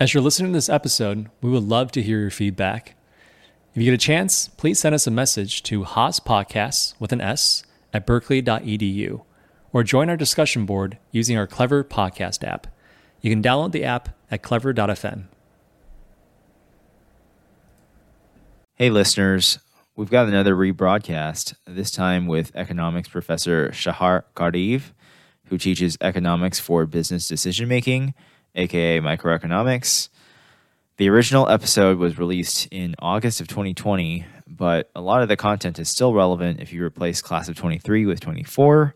As you're listening to this episode, we would love to hear your feedback. If you get a chance, please send us a message to Haas Podcasts with an S at berkeley.edu or join our discussion board using our Clever podcast app. You can download the app at clever.fm. Hey, listeners. We've got another rebroadcast, this time with economics professor Shachar Kariv, who teaches economics for business decision making aka Microeconomics. The original episode was released in August of 2020, but a lot of the content is still relevant if you replace class of 23 with 24.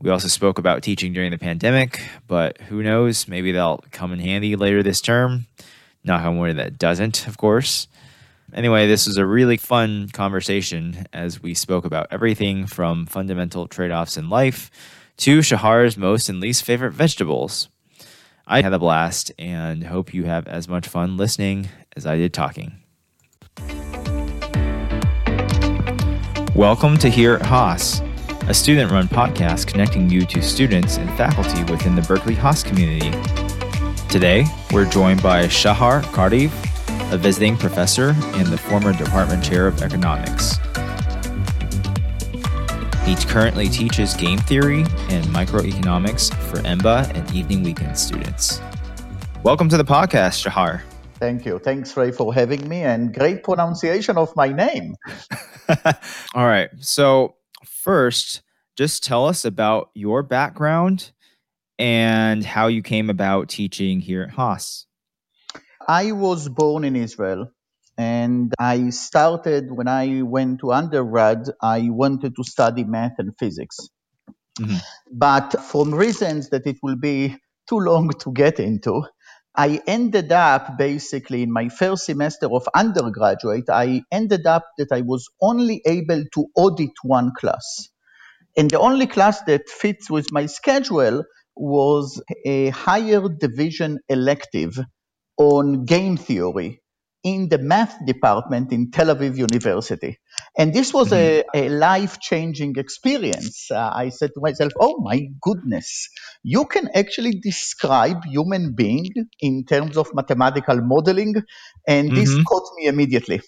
We also spoke about teaching during the pandemic, but who knows? Maybe they'll come in handy later this term. Knock on wood, that doesn't, of course. Anyway, this was a really fun conversation as we spoke about everything from fundamental trade offs in life to Shachar's most and least favorite vegetables. I had a blast and hope you have as much fun listening as I did talking. Welcome to Here at Haas, a student run podcast connecting you to students and faculty within the Berkeley Haas community. Today, we're joined by Shachar Kariv, a visiting professor and the former department chair of economics. He currently teaches game theory and microeconomics for EMBA and evening weekend students. Welcome to the podcast, Shachar. Thank you. Thanks, Ray, for having me and great pronunciation of my name. All right. So, first, just tell us about your background and how you came about teaching here at Haas. I was born in Israel and I started when I went to undergrad, I wanted to study math and physics. Mm-hmm. But from reasons that it will be too long to get into, I ended up basically in my first semester of undergraduate, I ended up that I was only able to audit one class. And the only class that fits with my schedule was a higher division elective on game theory in the math department in Tel Aviv University. And this was mm-hmm. a, a life changing experience. Uh, I said to myself, oh my goodness, you can actually describe human being in terms of mathematical modeling. And mm-hmm. this caught me immediately.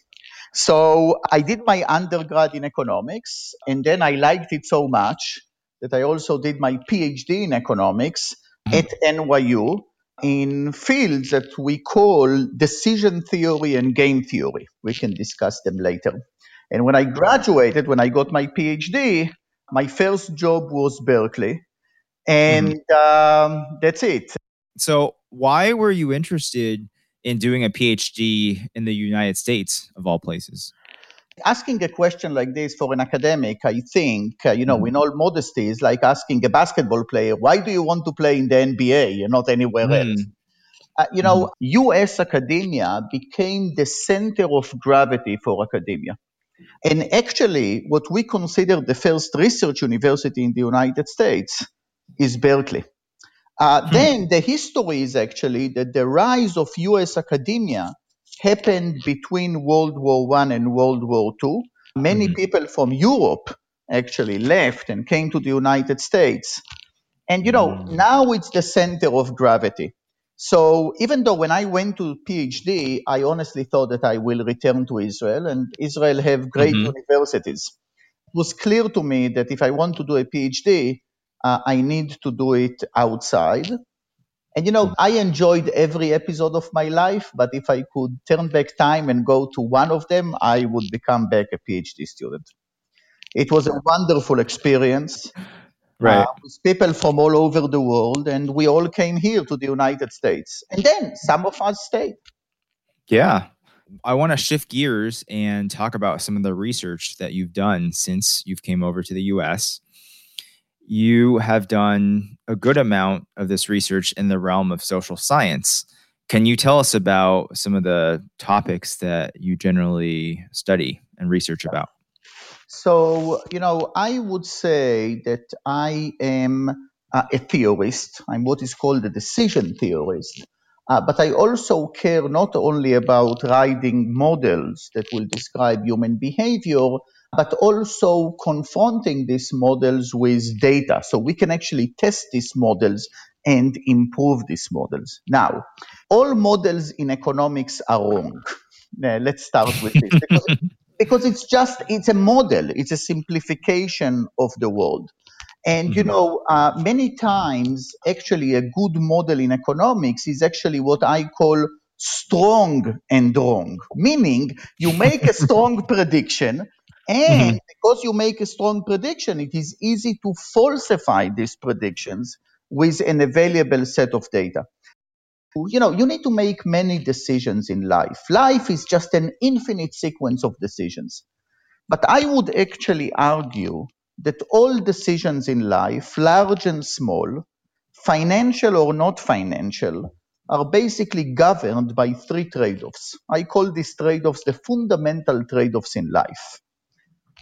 So I did my undergrad in economics, and then I liked it so much that I also did my PhD in economics mm-hmm. at NYU in fields that we call decision theory and game theory. We can discuss them later. And when I graduated, when I got my PhD, my first job was Berkeley. And mm-hmm. um, that's it. So, why were you interested in doing a PhD in the United States, of all places? Asking a question like this for an academic, I think, uh, you know, mm. in all modesty, is like asking a basketball player, why do you want to play in the NBA and not anywhere mm. else? Uh, you know, mm. US academia became the center of gravity for academia. And actually, what we consider the first research university in the United States is Berkeley. Uh, hmm. Then the history is actually that the rise of US academia happened between World War One and World War Two. Many mm-hmm. people from Europe actually left and came to the United States. And you know, mm-hmm. now it's the center of gravity. So even though when I went to PhD, I honestly thought that I will return to Israel and Israel have great mm-hmm. universities. It was clear to me that if I want to do a PhD, uh, I need to do it outside. And you know, hmm. I enjoyed every episode of my life, but if I could turn back time and go to one of them, I would become back a PhD student. It was a wonderful experience. Right. Uh, with people from all over the world, and we all came here to the United States. And then some of us stayed. Yeah. I want to shift gears and talk about some of the research that you've done since you've came over to the US you have done a good amount of this research in the realm of social science. Can you tell us about some of the topics that you generally study and research about? So, you know, I would say that I am uh, a theorist. I'm what is called a decision theorist. Uh, but I also care not only about writing models that will describe human behavior, but also confronting these models with data. So we can actually test these models and improve these models. Now, all models in economics are wrong. Now, let's start with this because, because it's just it's a model. It's a simplification of the world. And you mm-hmm. know, uh, many times, actually, a good model in economics is actually what I call strong and wrong, meaning you make a strong prediction, and mm-hmm. because you make a strong prediction, it is easy to falsify these predictions with an available set of data. You know, you need to make many decisions in life. Life is just an infinite sequence of decisions. But I would actually argue that all decisions in life, large and small, financial or not financial, are basically governed by three trade offs. I call these trade offs the fundamental trade offs in life.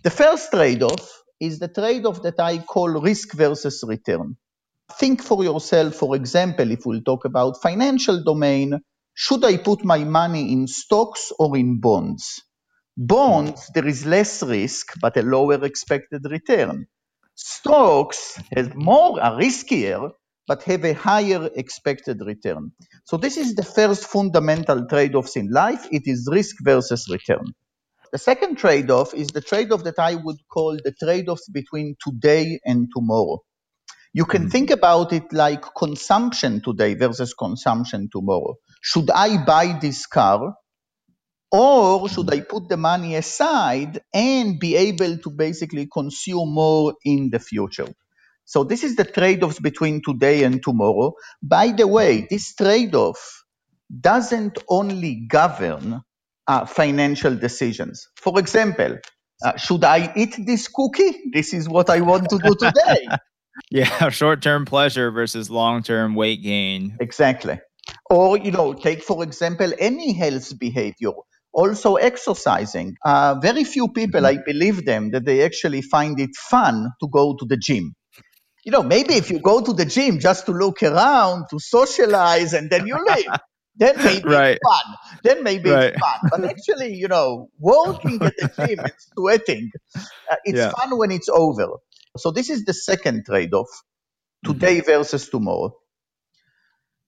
The first trade off is the trade off that I call risk versus return. Think for yourself, for example, if we'll talk about financial domain, should I put my money in stocks or in bonds? Bonds, there is less risk, but a lower expected return. Stocks have more, are riskier, but have a higher expected return. So this is the first fundamental trade-offs in life. It is risk versus return. The second trade-off is the trade-off that I would call the trade-offs between today and tomorrow. You can mm-hmm. think about it like consumption today versus consumption tomorrow. Should I buy this car or should I put the money aside and be able to basically consume more in the future? So this is the trade-offs between today and tomorrow. By the way, this trade-off doesn't only govern uh, financial decisions. For example, uh, should I eat this cookie? This is what I want to do today. yeah, short-term pleasure versus long-term weight gain. Exactly. Or, you know, take, for example, any health behavior also exercising. Uh, very few people, I believe them, that they actually find it fun to go to the gym. You know, maybe if you go to the gym just to look around, to socialize, and then you leave, then maybe right. fun. Then maybe right. fun. But actually, you know, working at the gym and sweating, uh, it's yeah. fun when it's over. So this is the second trade-off: today mm-hmm. versus tomorrow.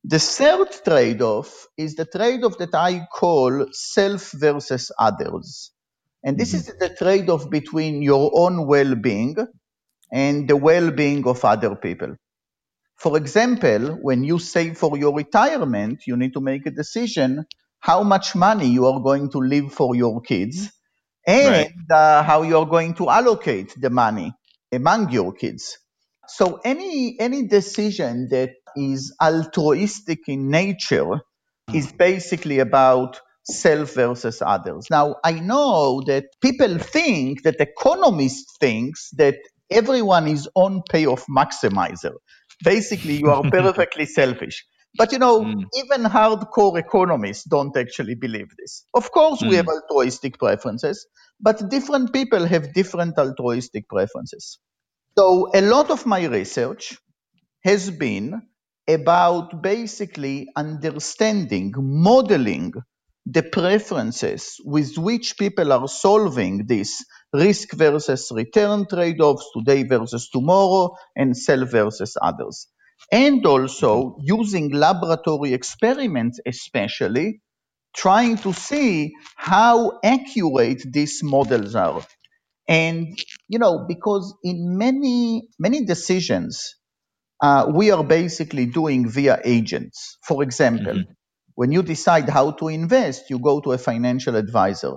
The third trade off is the trade off that I call self versus others. And this mm-hmm. is the trade off between your own well being and the well being of other people. For example, when you save for your retirement, you need to make a decision how much money you are going to leave for your kids and right. uh, how you are going to allocate the money among your kids. So any any decision that is altruistic in nature is basically about self versus others. Now, I know that people think that economists thinks that everyone is on payoff maximizer. Basically, you are perfectly selfish. But you know, mm. even hardcore economists don't actually believe this. Of course, mm. we have altruistic preferences, but different people have different altruistic preferences. So, a lot of my research has been about basically understanding, modeling the preferences with which people are solving this risk versus return trade offs, today versus tomorrow, and self versus others. And also using laboratory experiments, especially trying to see how accurate these models are. And, you know, because in many, many decisions, uh, we are basically doing via agents. For example, mm-hmm. When you decide how to invest, you go to a financial advisor.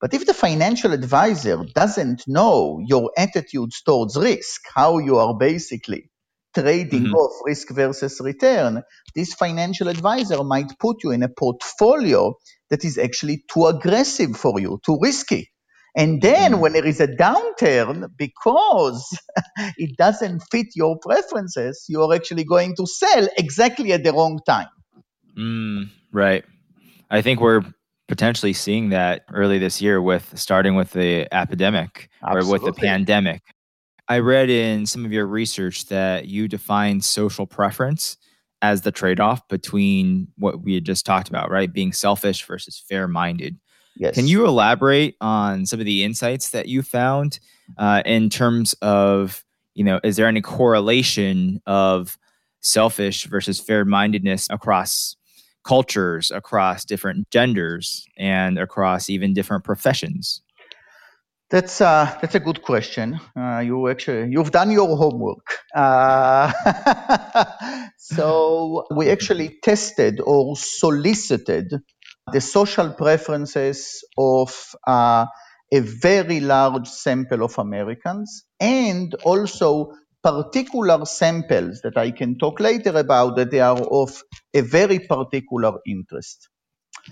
But if the financial advisor doesn't know your attitudes towards risk, how you are basically trading mm-hmm. off risk versus return, this financial advisor might put you in a portfolio that is actually too aggressive for you, too risky. And then mm. when there is a downturn, because it doesn't fit your preferences, you're actually going to sell exactly at the wrong time. Mm, right. I think we're potentially seeing that early this year with starting with the epidemic Absolutely. or with the pandemic. I read in some of your research that you define social preference as the trade off between what we had just talked about, right? Being selfish versus fair minded. Yes. Can you elaborate on some of the insights that you found uh, in terms of, you know, is there any correlation of selfish versus fair mindedness across cultures, across different genders, and across even different professions? That's uh, that's a good question. Uh, you actually you've done your homework. Uh, so we actually tested or solicited the social preferences of uh, a very large sample of Americans and also particular samples that I can talk later about that they are of a very particular interest.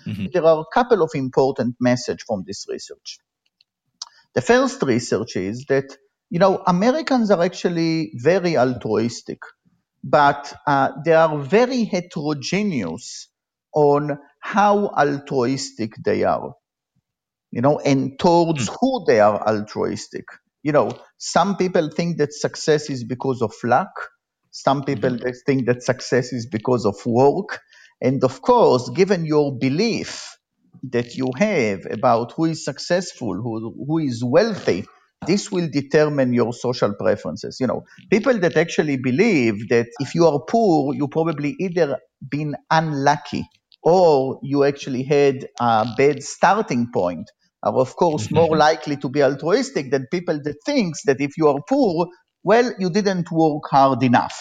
Mm-hmm. There are a couple of important messages from this research. The first research is that, you know, Americans are actually very altruistic, but uh, they are very heterogeneous on how altruistic they are, you know, and towards hmm. who they are altruistic. You know, some people think that success is because of luck. Some people mm-hmm. think that success is because of work. And of course, given your belief that you have about who is successful, who, who is wealthy, this will determine your social preferences. You know, people that actually believe that if you are poor, you probably either been unlucky or you actually had a bad starting point are of course more likely to be altruistic than people that thinks that if you are poor, well, you didn't work hard enough.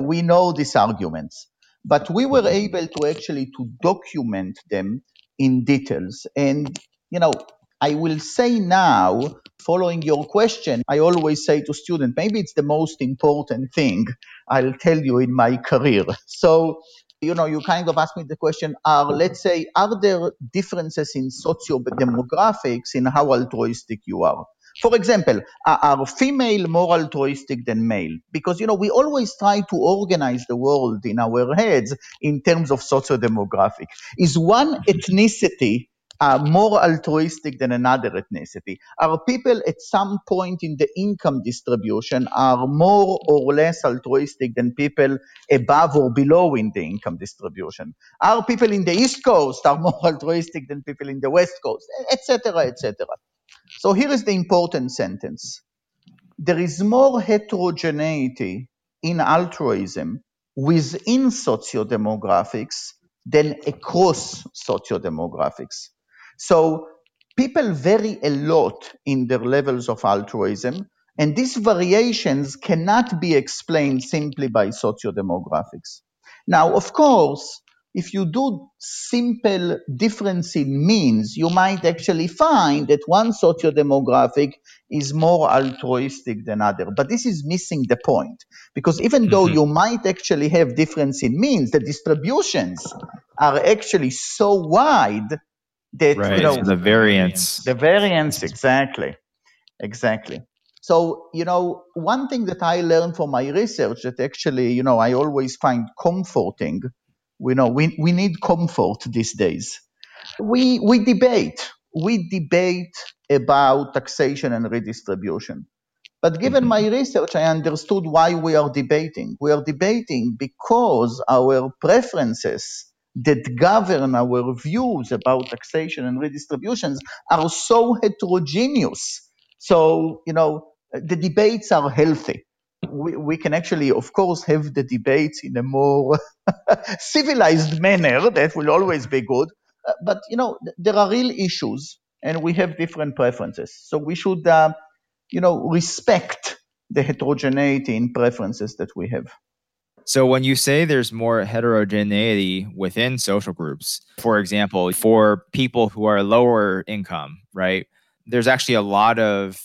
We know these arguments, but we were able to actually to document them in details. And, you know, I will say now, following your question, I always say to students, maybe it's the most important thing I'll tell you in my career. So, you know, you kind of ask me the question, are, let's say, are there differences in socio-demographics in how altruistic you are? For example, are female more altruistic than male? Because, you know, we always try to organize the world in our heads in terms of socio-demographic. Is one ethnicity uh, more altruistic than another ethnicity? Are people at some point in the income distribution are more or less altruistic than people above or below in the income distribution? Are people in the East Coast are more altruistic than people in the West Coast, etc., etc. So here is the important sentence. There is more heterogeneity in altruism within sociodemographics than across sociodemographics. So people vary a lot in their levels of altruism, and these variations cannot be explained simply by sociodemographics. Now, of course, if you do simple difference in means, you might actually find that one sociodemographic is more altruistic than other. But this is missing the point because even mm-hmm. though you might actually have difference in means, the distributions are actually so wide that right. you know the variance the variance exactly exactly so you know one thing that i learned from my research that actually you know i always find comforting we know we, we need comfort these days we we debate we debate about taxation and redistribution but given mm-hmm. my research, I understood why we are debating. We are debating because our preferences that govern our views about taxation and redistributions are so heterogeneous. So, you know, the debates are healthy. We, we can actually, of course, have the debates in a more civilized manner. That will always be good. But, you know, there are real issues and we have different preferences. So we should, uh, you know, respect the heterogeneity in preferences that we have. So when you say there's more heterogeneity within social groups, for example, for people who are lower income, right? There's actually a lot of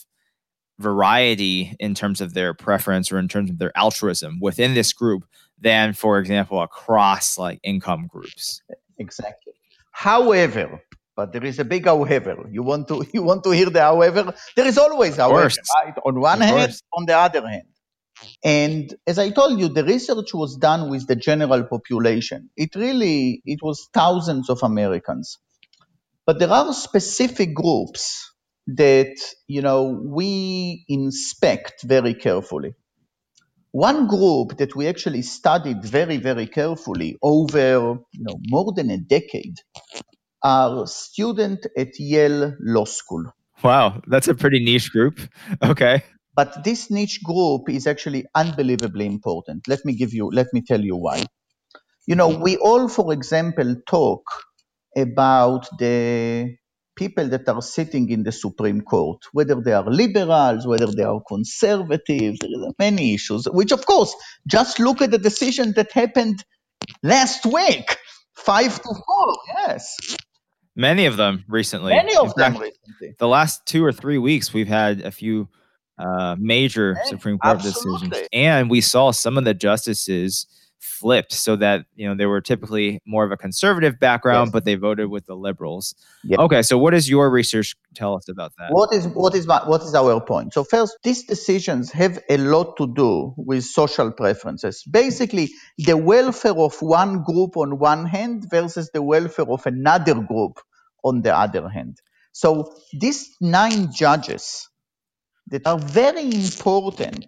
variety in terms of their preference or in terms of their altruism within this group than for example across like income groups. Exactly. However, but there is a big however. You want to you want to hear the however? There is always however, right? On one hand, on the other hand. And as I told you, the research was done with the general population. It really, it was thousands of Americans. But there are specific groups that, you know, we inspect very carefully. One group that we actually studied very, very carefully over, you know, more than a decade are students at Yale Law School. Wow, that's a pretty niche group. Okay But this niche group is actually unbelievably important. Let me give you, let me tell you why. You know, we all, for example, talk about the people that are sitting in the Supreme Court, whether they are liberals, whether they are conservatives, there are many issues, which of course, just look at the decision that happened last week, five to four, yes. Many of them recently. Many of them recently. The last two or three weeks, we've had a few uh, major Supreme Court Absolutely. decisions, and we saw some of the justices flipped so that you know they were typically more of a conservative background yes. but they voted with the liberals. Okay so what does your research tell us about that? What is what is what is our point? So first these decisions have a lot to do with social preferences. Basically the welfare of one group on one hand versus the welfare of another group on the other hand. So these nine judges that are very important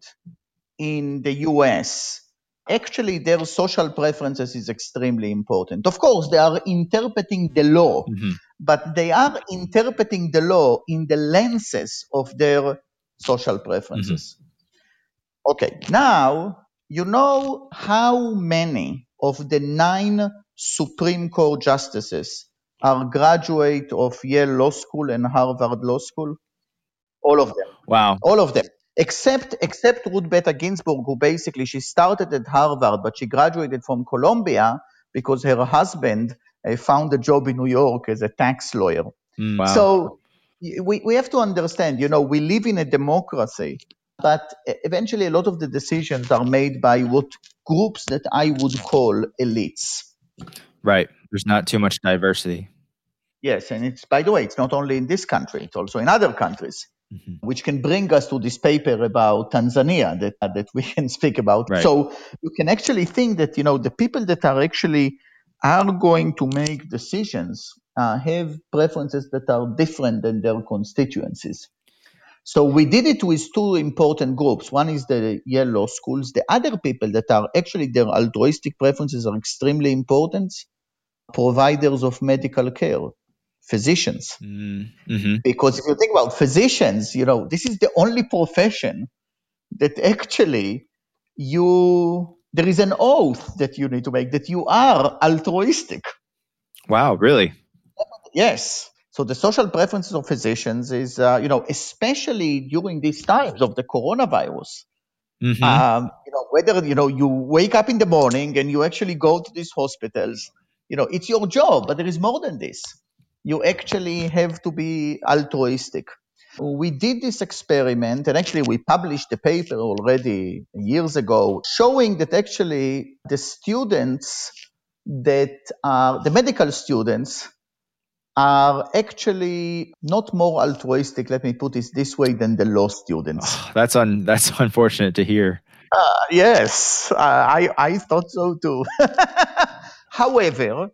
in the US actually their social preferences is extremely important. Of course, they are interpreting the law, mm-hmm. but they are interpreting the law in the lenses of their social preferences. Mm-hmm. Okay, now you know how many of the nine Supreme Court justices are graduate of Yale Law School and Harvard Law School? All of them. Wow. All of them except except Ruth Bader Ginsburg, who basically she started at Harvard, but she graduated from Columbia because her husband uh, found a job in New York as a tax lawyer. Mm, wow. So we, we have to understand, you know, we live in a democracy, but eventually a lot of the decisions are made by what groups that I would call elites. Right. There's not too much diversity. Yes, and it's by the way, it's not only in this country; it's also in other countries mm-hmm. which can bring us to this paper about Tanzania that, uh, that we can speak about. Right. So you can actually think that, you know, the people that are actually are going to make decisions uh, have preferences that are different than their constituencies. So we did it with two important groups. One is the Yale Law schools. The other people that are actually their altruistic preferences are extremely important, providers of medical care physicians. Mm-hmm. Because if you think about physicians, you know, this is the only profession that actually you there is an oath that you need to make that you are altruistic. Wow, really? Yes. So the social preferences of physicians is, uh, you know, especially during these times of the coronavirus. Mm-hmm. Um, you know, whether you know you wake up in the morning and you actually go to these hospitals, you know, it's your job, but there is more than this you actually have to be altruistic. We did this experiment, and actually, we published a paper already years ago showing that actually the students that are the medical students are actually not more altruistic, let me put it this way, than the law students. Oh, that's un, that's unfortunate to hear. Uh, yes, uh, I, I thought so too. However,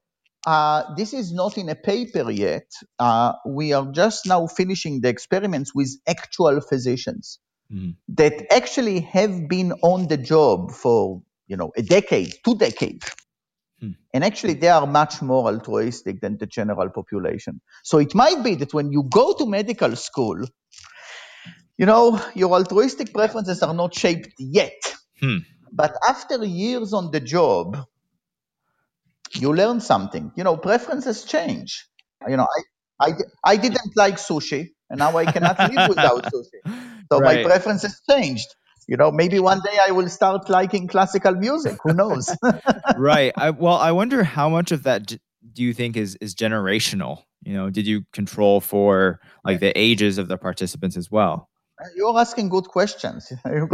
uh, this is not in a paper yet. Uh, we are just now finishing the experiments with actual physicians mm. that actually have been on the job for you know a decade, two decades. Hmm. And actually, they are much more altruistic than the general population. So it might be that when you go to medical school, you know, your altruistic preferences are not shaped yet. Hmm. But after years on the job, you learn something. You know, preferences change. You know, I, I, I didn't like sushi, and now I cannot live without sushi. So right. my preferences changed. You know, maybe one day I will start liking classical music. Who knows? right. I, well, I wonder how much of that do you think is is generational? You know, did you control for like the ages of the participants as well? You're asking good questions.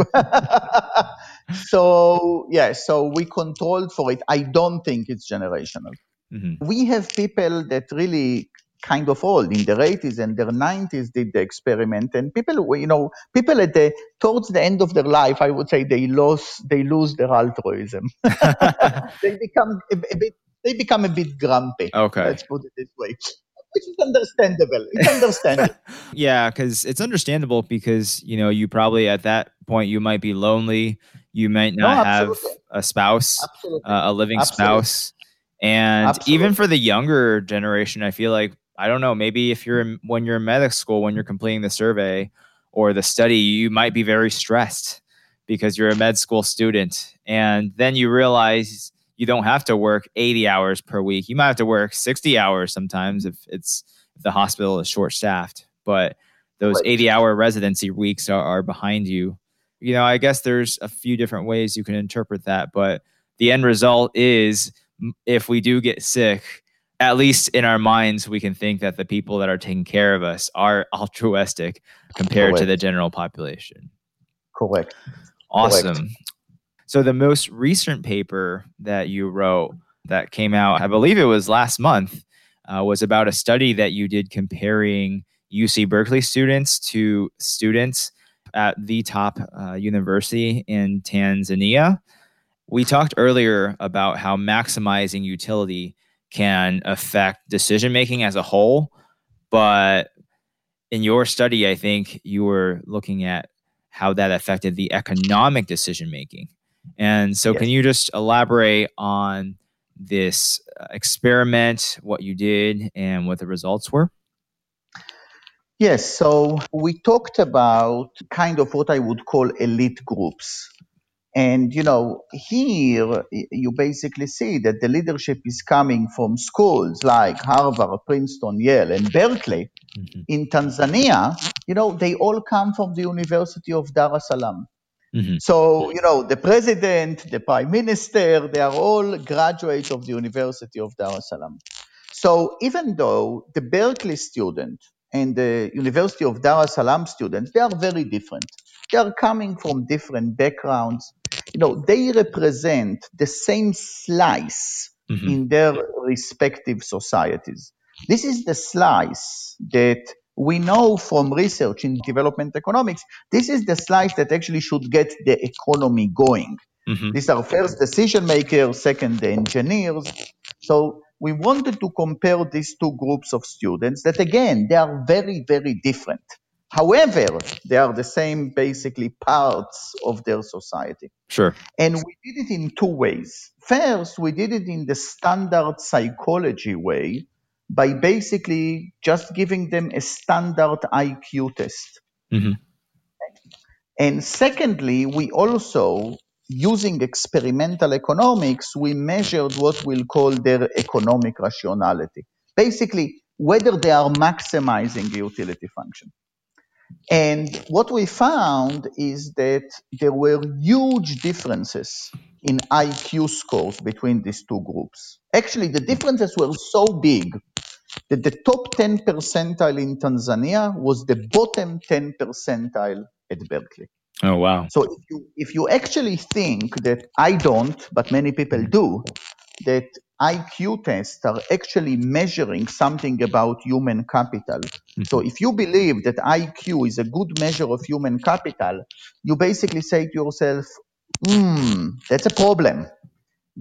so yeah, so we controlled for it. I don't think it's generational. Mm-hmm. We have people that really kind of old in their 80s and their 90s did the experiment and people you know people at the towards the end of their life i would say they lose they lose their altruism they become a, a, bit they become a bit grumpy okay let's put it this way which is understandable. It's understandable. yeah, because it's understandable because you know you probably at that point you might be lonely. You might not no, have a spouse, uh, a living absolutely. spouse, and absolutely. even for the younger generation, I feel like I don't know. Maybe if you're in, when you're in medical school, when you're completing the survey, or the study, you might be very stressed because you're a med school student. And then you realize you don't have to work 80 hours per week. You might have to work 60 hours sometimes if it's if the hospital is short staffed. But those right. 80 hour residency weeks are, are behind you. You know, I guess there's a few different ways you can interpret that, but the end result is if we do get sick, at least in our minds, we can think that the people that are taking care of us are altruistic compared Correct. to the general population. Correct. Awesome. Correct. So, the most recent paper that you wrote that came out, I believe it was last month, uh, was about a study that you did comparing UC Berkeley students to students at the top uh, university in Tanzania. We talked earlier about how maximizing utility can affect decision making as a whole, but in your study, I think you were looking at how that affected the economic decision making. And so, yes. can you just elaborate on this uh, experiment, what you did, and what the results were? Yes, so we talked about kind of what I would call elite groups. And, you know, here you basically see that the leadership is coming from schools like Harvard, Princeton, Yale, and Berkeley. Mm-hmm. In Tanzania, you know, they all come from the University of Dar es Salaam. Mm-hmm. So, you know, the president, the prime minister, they are all graduates of the University of Dar es Salaam. So even though the Berkeley student and the University of Dar es Salaam students, they are very different. They are coming from different backgrounds. You know, they represent the same slice mm-hmm. in their respective societies. This is the slice that we know from research in development economics, this is the slice that actually should get the economy going. Mm-hmm. These are first decision makers, second the engineers. So we wanted to compare these two groups of students that again, they are very, very different. However, they are the same basically parts of their society. Sure. And we did it in two ways. First, we did it in the standard psychology way by basically just giving them a standard IQ test. Mm-hmm. And secondly, we also, using experimental economics, we measured what we'll call their economic rationality. Basically, whether they are maximizing the utility function. And what we found is that there were huge differences in IQ scores between these two groups. Actually, the differences were so big that the top 10 percentile in Tanzania was the bottom 10 percentile at Berkeley. Oh wow! So if you if you actually think that I don't, but many people do, that IQ tests are actually measuring something about human capital. Mm-hmm. So if you believe that IQ is a good measure of human capital, you basically say to yourself, hmm, that's a problem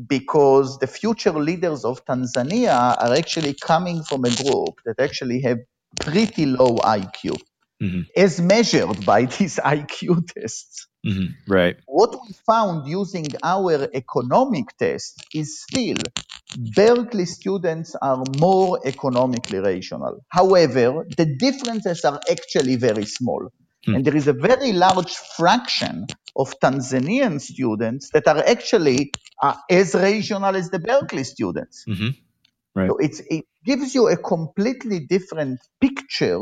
because the future leaders of Tanzania are actually coming from a group that actually have pretty low IQ, mm-hmm. as measured by these IQ tests. Mm-hmm. Right. What we found using our economic test is still Berkeley students are more economically rational. However, the differences are actually very small. Hmm. And there is a very large fraction of Tanzanian students that are actually uh, as rational as the Berkeley students. Mm-hmm. Right. So it gives you a completely different picture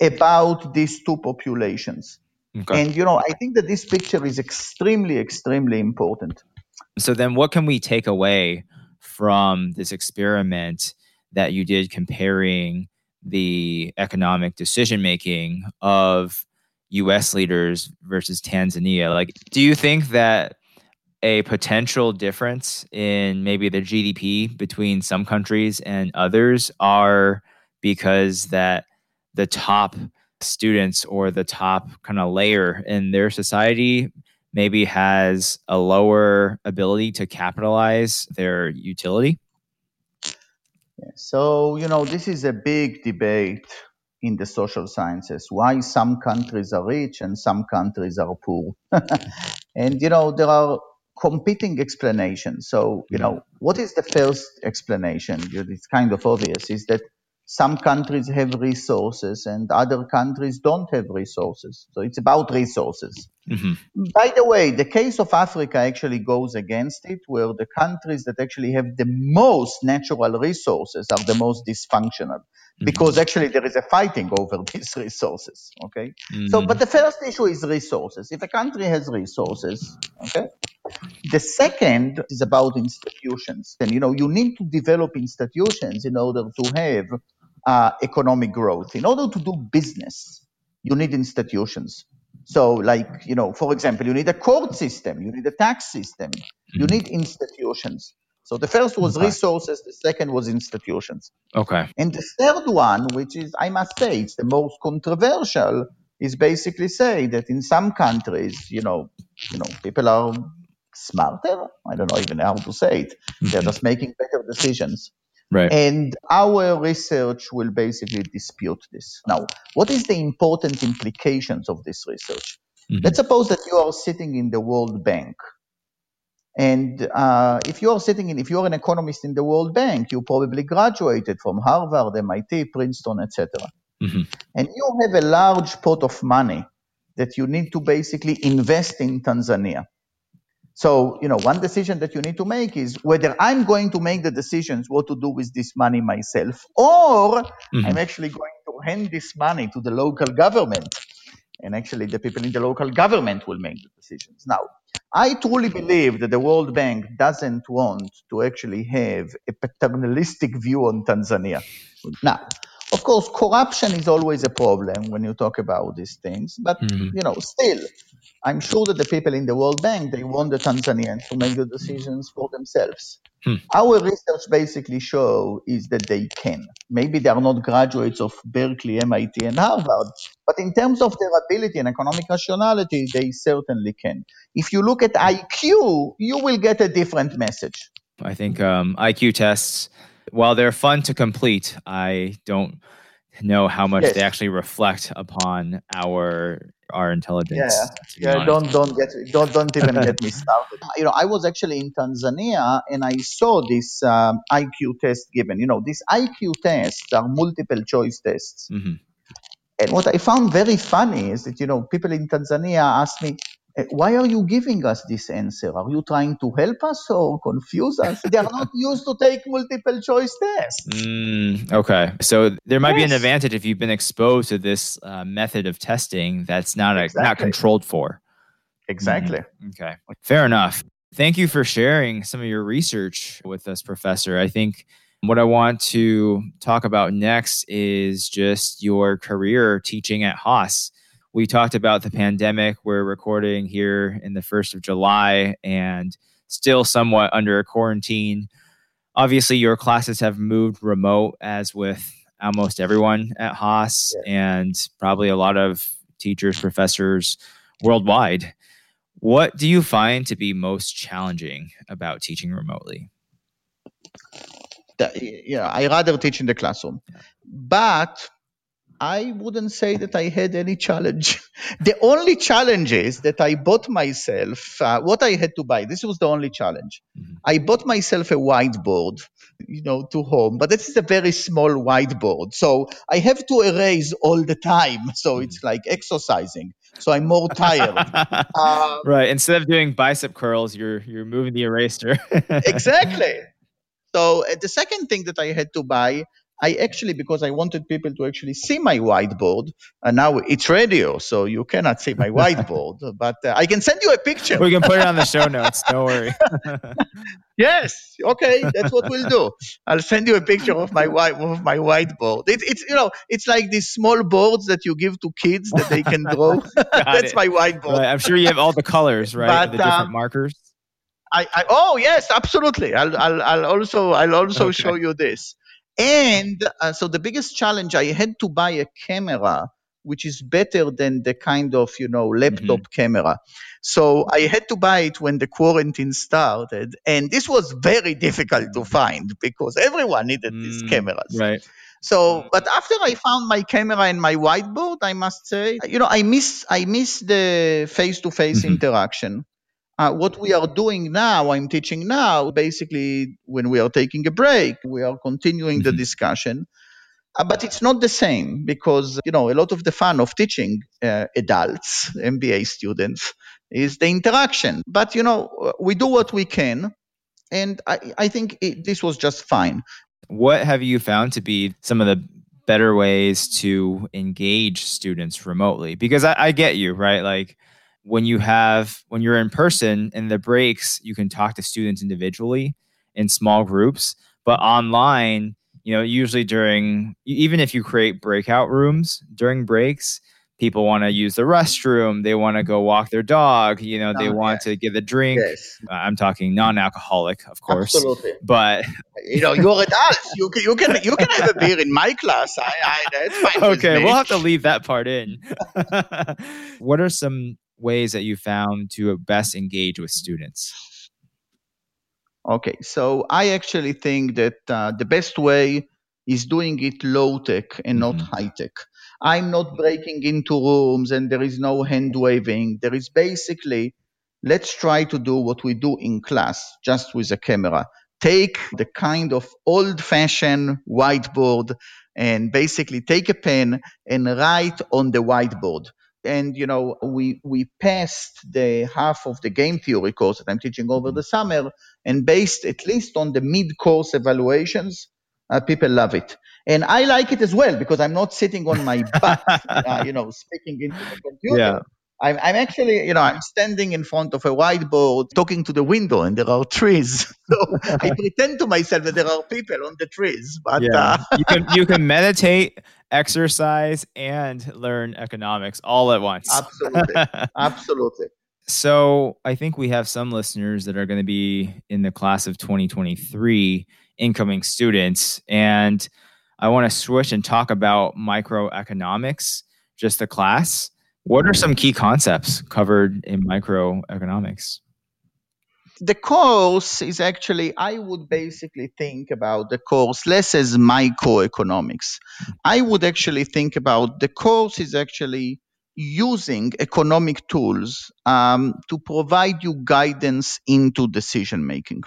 about these two populations. Okay. And, you know, I think that this picture is extremely, extremely important. So then what can we take away from this experiment that you did comparing the economic decision making of US leaders versus Tanzania? Like, do you think that a potential difference in maybe the GDP between some countries and others are because that the top students or the top kind of layer in their society maybe has a lower ability to capitalize their utility? So, you know, this is a big debate in the social sciences why some countries are rich and some countries are poor. and, you know, there are competing explanations. So, you know, what is the first explanation? It's kind of obvious is that some countries have resources and other countries don't have resources. So it's about resources. Mm-hmm. By the way, the case of Africa actually goes against it, where the countries that actually have the most natural resources are the most dysfunctional. Mm-hmm. Because actually there is a fighting over these resources. Okay. Mm-hmm. So, but the first issue is resources. If a country has resources, okay, the second is about institutions. And, you know, you need to develop institutions in order to have uh, economic growth. In order to do business, you need institutions. So, like, you know, for example, you need a court system, you need a tax system, you mm-hmm. need institutions. So the first was okay. resources, the second was institutions. Okay. And the third one, which is, I must say, it's the most controversial, is basically say that in some countries, you know, you know, people are smarter. I don't know even how to say it. They're mm-hmm. just making better decisions. Right. And our research will basically dispute this. Now, what is the important implications of this research? Mm-hmm. Let's suppose that you are sitting in the World Bank. And uh, if you are sitting in, if you are an economist in the World Bank, you probably graduated from Harvard, MIT, Princeton, etc. Mm-hmm. And you have a large pot of money that you need to basically invest in Tanzania. So, you know, one decision that you need to make is whether I'm going to make the decisions what to do with this money myself, or mm-hmm. I'm actually going to hand this money to the local government. And actually, the people in the local government will make the decisions. Now, I truly believe that the World Bank doesn't want to actually have a paternalistic view on Tanzania. Now, of course, corruption is always a problem when you talk about these things, but mm-hmm. you know, still, I'm sure that the people in the World Bank they want the Tanzanians to make the decisions for themselves. Hmm. Our research basically show is that they can. Maybe they are not graduates of Berkeley, MIT, and Harvard, but in terms of their ability and economic rationality, they certainly can. If you look at IQ, you will get a different message. I think um, IQ tests while they're fun to complete, I don't know how much yes. they actually reflect upon our our intelligence. Yeah, yeah. Don't don't get don't don't even get me started. You know, I was actually in Tanzania and I saw this um, IQ test given. You know, these IQ tests are multiple choice tests. Mm-hmm. And what I found very funny is that you know people in Tanzania asked me, uh, why are you giving us this answer? Are you trying to help us or confuse us? they are not used to take multiple choice tests. Mm, okay. So there might yes. be an advantage if you've been exposed to this uh, method of testing that's not a, exactly. not controlled for. Exactly. Mm-hmm. Okay. Fair enough. Thank you for sharing some of your research with us, Professor. I think what I want to talk about next is just your career teaching at Haas we talked about the pandemic. We're recording here in the 1st of July and still somewhat under a quarantine. Obviously, your classes have moved remote, as with almost everyone at Haas, yeah. and probably a lot of teachers, professors worldwide. What do you find to be most challenging about teaching remotely? Yeah, I rather teach in the classroom, but I wouldn't say that I had any challenge. the only challenge is that I bought myself uh, what I had to buy. This was the only challenge. Mm-hmm. I bought myself a whiteboard, you know, to home, but this is a very small whiteboard. So I have to erase all the time. So mm-hmm. it's like exercising. So I'm more tired. um, right. Instead of doing bicep curls, you're you're moving the eraser. exactly. So uh, the second thing that I had to buy I actually, because I wanted people to actually see my whiteboard, and now it's radio, so you cannot see my whiteboard, but uh, I can send you a picture. We can put it on the show notes. Don't worry. yes. Okay. That's what we'll do. I'll send you a picture of my white of my whiteboard. It, it's you know it's like these small boards that you give to kids that they can draw. That's it. my whiteboard. Right. I'm sure you have all the colors, right? But, the different um, markers. I, I, oh yes, absolutely. I'll, I'll, I'll also I'll also okay. show you this. And uh, so the biggest challenge, I had to buy a camera which is better than the kind of you know laptop mm-hmm. camera. So I had to buy it when the quarantine started, and this was very difficult to find because everyone needed mm, these cameras. Right. So, but after I found my camera and my whiteboard, I must say, you know, I miss I miss the face-to-face mm-hmm. interaction. Uh, what we are doing now, I'm teaching now, basically, when we are taking a break, we are continuing mm-hmm. the discussion. Uh, but it's not the same because, you know, a lot of the fun of teaching uh, adults, MBA students, is the interaction. But, you know, we do what we can. And I, I think it, this was just fine. What have you found to be some of the better ways to engage students remotely? Because I, I get you, right? Like, when you have when you're in person in the breaks you can talk to students individually in small groups. But online you know usually during even if you create breakout rooms during breaks people want to use the restroom they want to go walk their dog you know they oh, want to get a drink. Yes. uh, i'm talking non-alcoholic of course. Absolutely. but you know you're adults. You can you can you can have a beer in my class. I, I that's fine okay we'll have to leave that part in. What are some ways that you found to best engage with students? Okay, so I actually think that uh, the best way is doing it low tech and mm-hmm. not high tech. I'm not breaking into rooms and there is no hand waving. There is basically, let's try to do what we do in class just with a camera. Take the kind of old fashioned whiteboard and basically take a pen and write on the whiteboard and you know we we passed the half of the game theory course that I'm teaching over the summer, and based at least on the mid-course evaluations, uh, people love it, and I like it as well because I'm not sitting on my butt, uh, you know, speaking into the computer. Yeah. I'm, I'm actually, you know, I'm standing in front of a whiteboard talking to the window and there are trees. So I pretend to myself that there are people on the trees. But yeah. uh, you can you can meditate, exercise, and learn economics all at once. Absolutely. Absolutely. So I think we have some listeners that are going to be in the class of 2023 incoming students. And I want to switch and talk about microeconomics, just the class. What are some key concepts covered in microeconomics? The course is actually, I would basically think about the course less as microeconomics. I would actually think about the course is actually using economic tools um, to provide you guidance into decision making.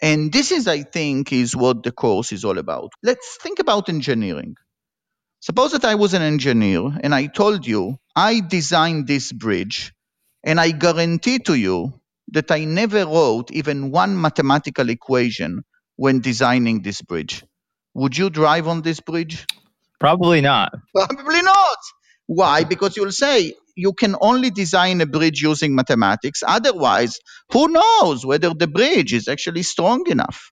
And this is, I think, is what the course is all about. Let's think about engineering. Suppose that I was an engineer and I told you, I designed this bridge and I guarantee to you that I never wrote even one mathematical equation when designing this bridge. Would you drive on this bridge? Probably not. Probably not. Why? Because you'll say you can only design a bridge using mathematics. Otherwise, who knows whether the bridge is actually strong enough?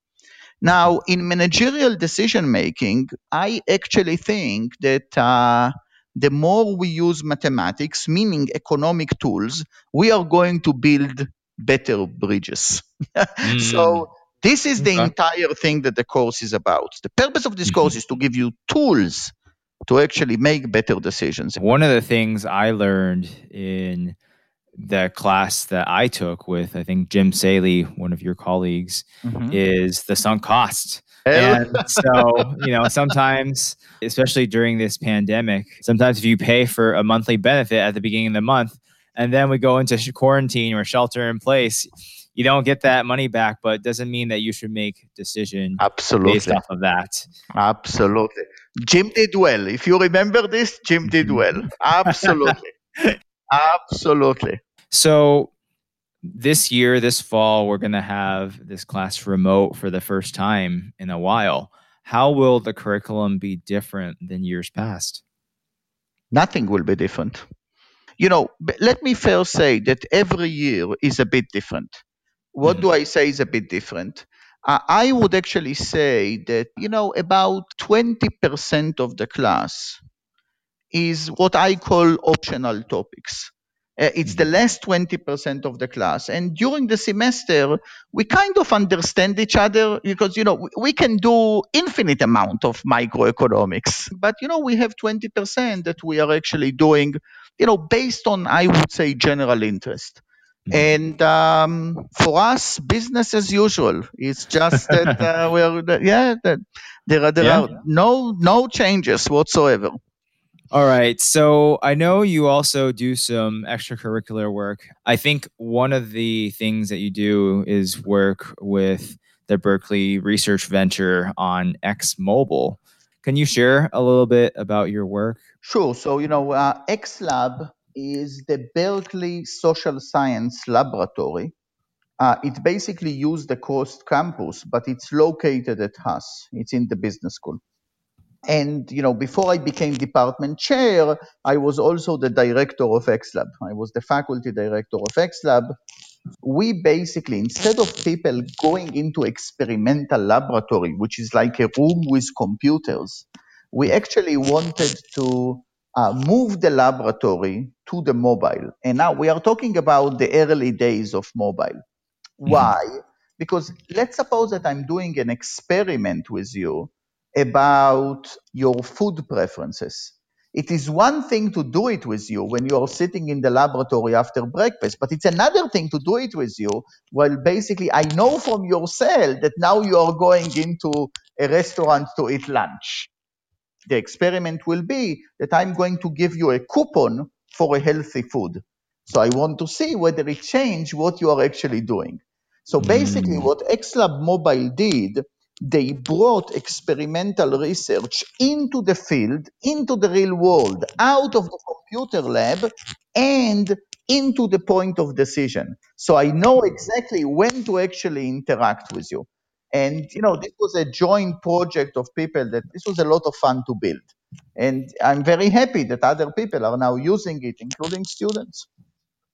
Now, in managerial decision making, I actually think that uh, the more we use mathematics, meaning economic tools, we are going to build better bridges. mm. So, this is the okay. entire thing that the course is about. The purpose of this mm-hmm. course is to give you tools to actually make better decisions. One of the things I learned in the class that I took with, I think Jim Saley, one of your colleagues, mm-hmm. is the sunk cost. And so, you know, sometimes, especially during this pandemic, sometimes if you pay for a monthly benefit at the beginning of the month, and then we go into quarantine or shelter in place, you don't get that money back, but doesn't mean that you should make decision absolutely based off of that. Absolutely. Jim did well. If you remember this, Jim did well. Absolutely. Absolutely. So this year, this fall, we're going to have this class remote for the first time in a while. How will the curriculum be different than years past? Nothing will be different. You know, let me first say that every year is a bit different. What mm. do I say is a bit different? Uh, I would actually say that, you know, about 20% of the class is what I call optional topics. Uh, it's the last 20% of the class. And during the semester, we kind of understand each other because, you know, we, we can do infinite amount of microeconomics. But, you know, we have 20% that we are actually doing, you know, based on, I would say, general interest. Mm-hmm. And um, for us, business as usual. It's just that uh, we're, yeah, that there are, there yeah. are no, no changes whatsoever. All right. So I know you also do some extracurricular work. I think one of the things that you do is work with the Berkeley Research Venture on X Mobile. Can you share a little bit about your work? Sure. So, you know, uh, Lab is the Berkeley Social Science Laboratory. Uh, it basically used the Coast campus, but it's located at Haas. It's in the business school. And, you know, before I became department chair, I was also the director of XLab. I was the faculty director of XLab. We basically, instead of people going into experimental laboratory, which is like a room with computers, we actually wanted to uh, move the laboratory to the mobile. And now we are talking about the early days of mobile. Mm-hmm. Why? Because let's suppose that I'm doing an experiment with you about your food preferences. It is one thing to do it with you when you are sitting in the laboratory after breakfast, but it's another thing to do it with you. Well, basically, I know from your cell that now you are going into a restaurant to eat lunch. The experiment will be that I'm going to give you a coupon for a healthy food. So I want to see whether it changed what you are actually doing. So basically, mm. what XLab Mobile did, they brought experimental research into the field, into the real world, out of the computer lab, and into the point of decision. So I know exactly when to actually interact with you. And you know, this was a joint project of people that this was a lot of fun to build. And I'm very happy that other people are now using it, including students.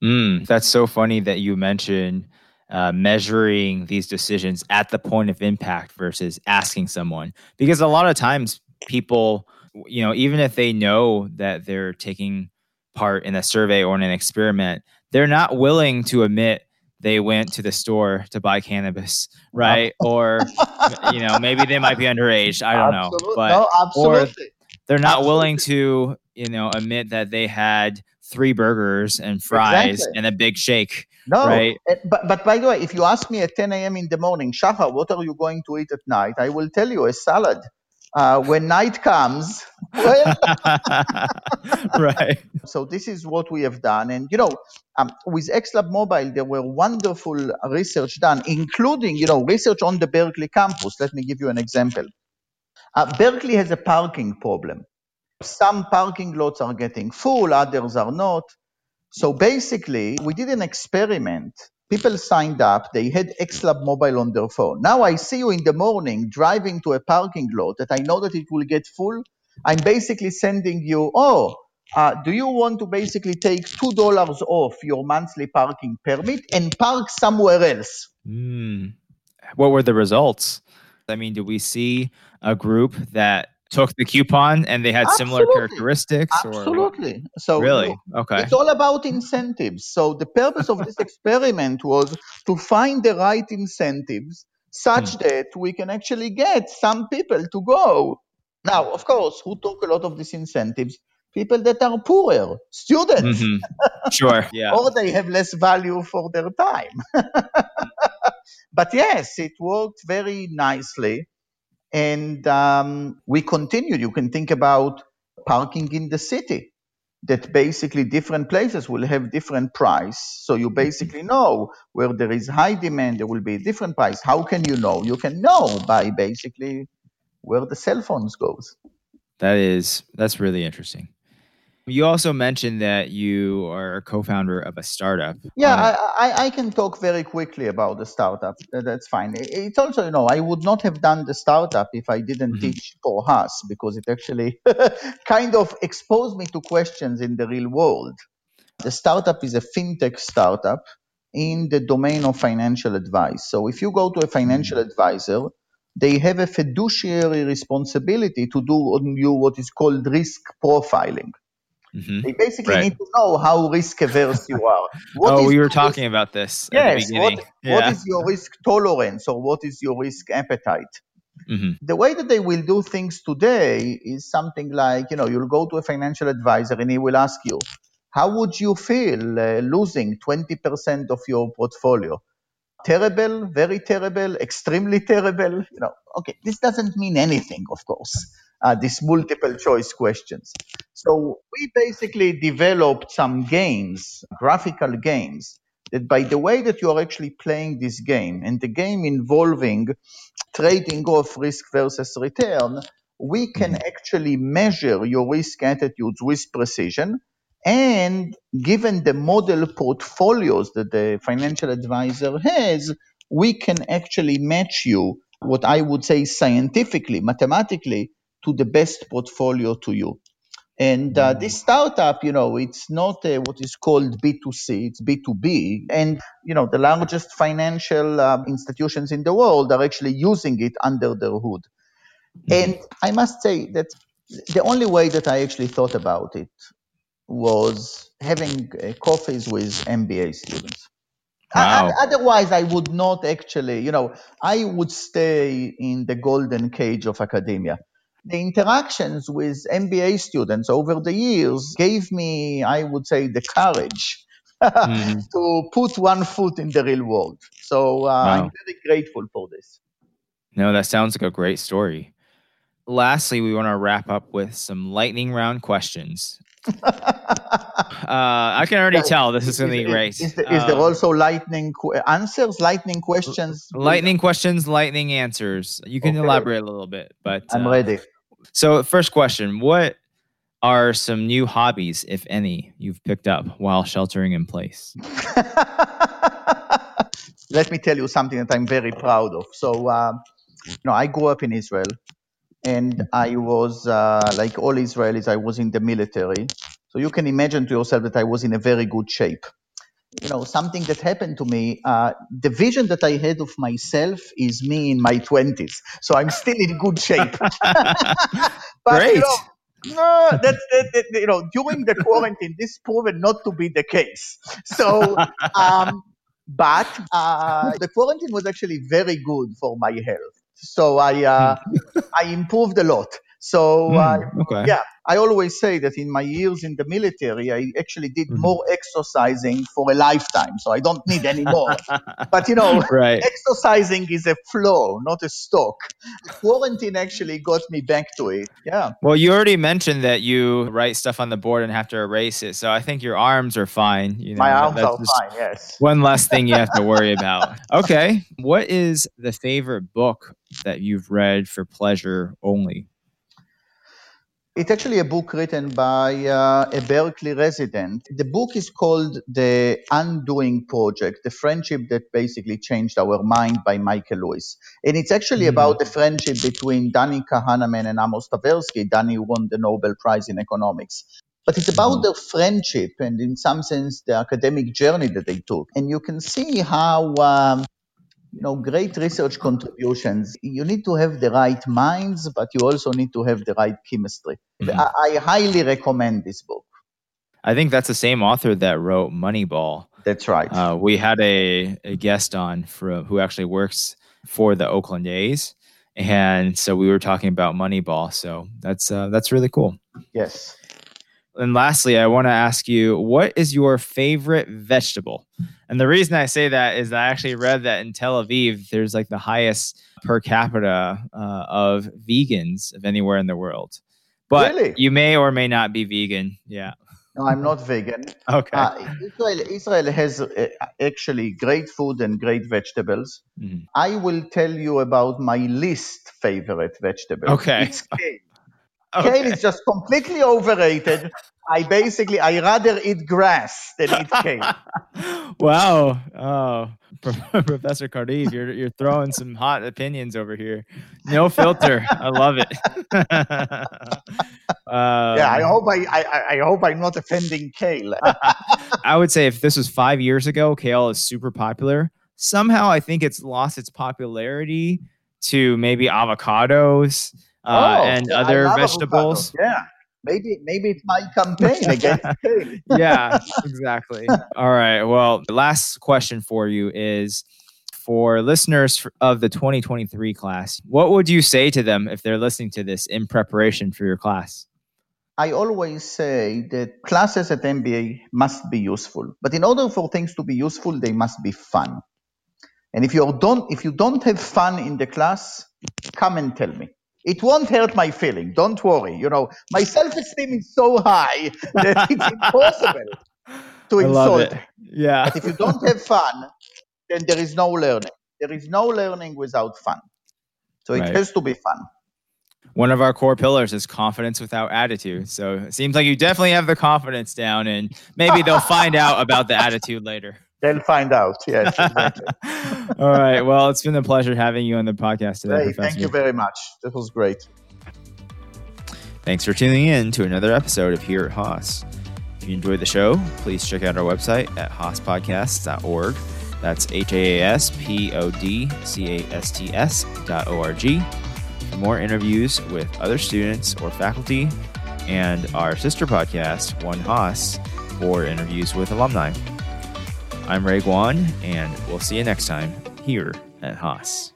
Mm, that's so funny that you mentioned uh, measuring these decisions at the point of impact versus asking someone. Because a lot of times people you know even if they know that they're taking part in a survey or in an experiment they're not willing to admit they went to the store to buy cannabis right. or you know maybe they might be underage. I don't absolutely. know but no, or they're not absolutely. willing to you know admit that they had three burgers and fries exactly. and a big shake no, right? Eh, but but by the way, if you ask me at 10 a.m. in the morning, Shachar, what are you going to eat at night? I will tell you a salad. Uh, when night comes, well, right. So this is what we have done, and you know, um, with XLab Mobile, there were wonderful research done, including you know research on the Berkeley campus. Let me give you an example. Uh, Berkeley has a parking problem. Some parking lots are getting full, others are not. So basically, we did an experiment. People signed up, they had XLab mobile on their phone. Now I see you in the morning driving to a parking lot that I know that it will get full. I'm basically sending you, oh, uh, do you want to basically take $2 off your monthly parking permit and park somewhere else? Mm. What were the results? I mean, do we see a group that took the coupon and they had Absolutely. similar characteristics? Absolutely. Or? So really, okay. It's all about incentives. So the purpose of this experiment was to find the right incentives such hmm. that we can actually get some people to go. Now, of course, who took a lot of these incentives? People that are poorer, students. Mm-hmm. Sure. Yeah. or they have less value for their time. but yes, it worked very nicely. And um, we continued. You can think about parking in the city, that basically different places will have different price. So you basically know where there is high demand, there will be a different price. How can you know? You can know by basically where the cell phones goes. That is that's really interesting. You also mentioned that you are a co-founder of a startup. Yeah, I, I, I, can talk very quickly about the startup. That's fine. It's also, you know, I would not have done the startup if I didn't mm-hmm. teach for Haas because it actually kind of exposed me to questions in the real world. The startup is a fintech startup in the domain of financial advice. So if you go to a financial mm-hmm. advisor, they have a fiduciary responsibility to do on you what is called risk profiling. Mm-hmm. They basically right. need to know how risk averse you are. What oh, we were talking risk? about this. Yes. What, yeah. what is your risk tolerance or what is your risk appetite? Mm-hmm. The way that they will do things today is something like, you know, you'll go to a financial advisor and he will ask you, how would you feel uh, losing 20% of your portfolio? Terrible, very terrible, extremely terrible. You know, okay, this doesn't mean anything, of course uh, these multiple choice questions. So we basically developed some games, graphical games, that by the way that you are actually playing this game, and the game involving trading off risk versus return, we can mm-hmm. actually measure your risk attitudes with precision. And given the model portfolios that the financial advisor has, we can actually match you what I would say scientifically, mathematically, to the best portfolio to you. And uh, this startup, you know, it's not uh, what is called B2C, it's B2B. And, you know, the largest financial uh, institutions in the world are actually using it under their hood. Mm-hmm. And I must say that the only way that I actually thought about it was having uh, coffees with MBA students. Wow. Otherwise, I would not actually, you know, I would stay in the golden cage of academia. The interactions with MBA students over the years gave me, I would say, the courage mm. to put one foot in the real world. So uh, wow. I'm very grateful for this. No, that sounds like a great story. Lastly, we want to wrap up with some lightning round questions. Uh, I can already tell this is going to be great. Is, there, is there um, also lightning qu- answers, lightning questions? Lightning questions, lightning answers. You can okay. elaborate a little bit, but I'm uh, ready. So, first question: What are some new hobbies, if any, you've picked up while sheltering in place? Let me tell you something that I'm very proud of. So, uh, you know, I grew up in Israel, and I was uh, like all Israelis. I was in the military, so you can imagine to yourself that I was in a very good shape. You know, something that happened to me, uh, the vision that I had of myself is me in my 20s. So I'm still in good shape. but, Great. You know, no, that's that, that, you know during the quarantine, this proven not to be the case. So, um, but uh, the quarantine was actually very good for my health. So I uh, I improved a lot. So mm, uh, okay. yeah, I always say that in my years in the military, I actually did mm more exercising for a lifetime, so I don't need any more. but you know, right. exercising is a flow, not a stock. Quarantine actually got me back to it. Yeah. Well, you already mentioned that you write stuff on the board and have to erase it, so I think your arms are fine. You know, my arms are fine. Yes. One less thing you have to worry about. Okay. What is the favorite book that you've read for pleasure only? It's actually a book written by uh, a Berkeley resident. The book is called The Undoing Project, the friendship that basically changed our mind by Michael Lewis. And it's actually mm-hmm. about the friendship between Danny Kahneman and Amos Tversky. Danny won the Nobel Prize in economics. But it's about mm-hmm. their friendship and, in some sense, the academic journey that they took. And you can see how um, you know, great research contributions. You need to have the right minds, but you also need to have the right chemistry. Mm-hmm. I, I, highly recommend this book. I think that's the same author that wrote Moneyball. That's right. Uh, we had a, a guest on who actually works for the Oakland A's, and so we were talking about Moneyball. So that's uh, that's really cool. Yes. And lastly, I want to ask you, what is your favorite vegetable? And the reason I say that is I actually read that in Tel Aviv, there's like the highest per capita uh, of vegans of anywhere in the world. But really? you may or may not be vegan. Yeah. No, I'm not vegan. Okay. Uh, Israel, Israel has uh, actually great food and great vegetables. Mm-hmm. I will tell you about my least favorite vegetable. Okay. It's kale. Okay. Kale is just completely overrated. I basically I rather eat grass than eat kale. wow. Oh, Professor Kariv, you're you're throwing some hot opinions over here. No filter. I love it. um, yeah, I hope I, I I hope I'm not offending kale. I would say if this was five years ago, kale is super popular. Somehow, I think it's lost its popularity to maybe avocados uh, oh, and other vegetables. Yeah. Maybe maybe it's my campaign against yeah, exactly. All right. Well, the last question for you is for listeners of the 2023 class, what would you say to them if they're listening to this in preparation for your class? I always say that classes at MBA must be useful, but in order for things to be useful, they must be fun. And if you don't if you don't have fun in the class, come and tell me. It won't hurt my feeling. Don't worry. You know, my self-esteem is so high that it's impossible to I insult. It. Yeah. But if you don't have fun, then there is no learning. There is no learning without fun. So it right. has to be fun. one of our core pillars is confidence without attitude. So it seems like you definitely have the confidence down, and maybe they'll find out about the attitude later. They'll find out. Yes, exactly. All right. Well, it's been a pleasure having you on the podcast today. Hey, thank you very much. That was great. Thanks for tuning in to another episode of Here at Haas. If you enjoyed the show, please check out our website at haaspodcasts.org. That's H A A S P O D C A S T S dot O R G. For more interviews with other students or faculty, and our sister podcast, One Haas, for interviews with alumni. I'm Ray Guan, and we'll see you next time here at Haas.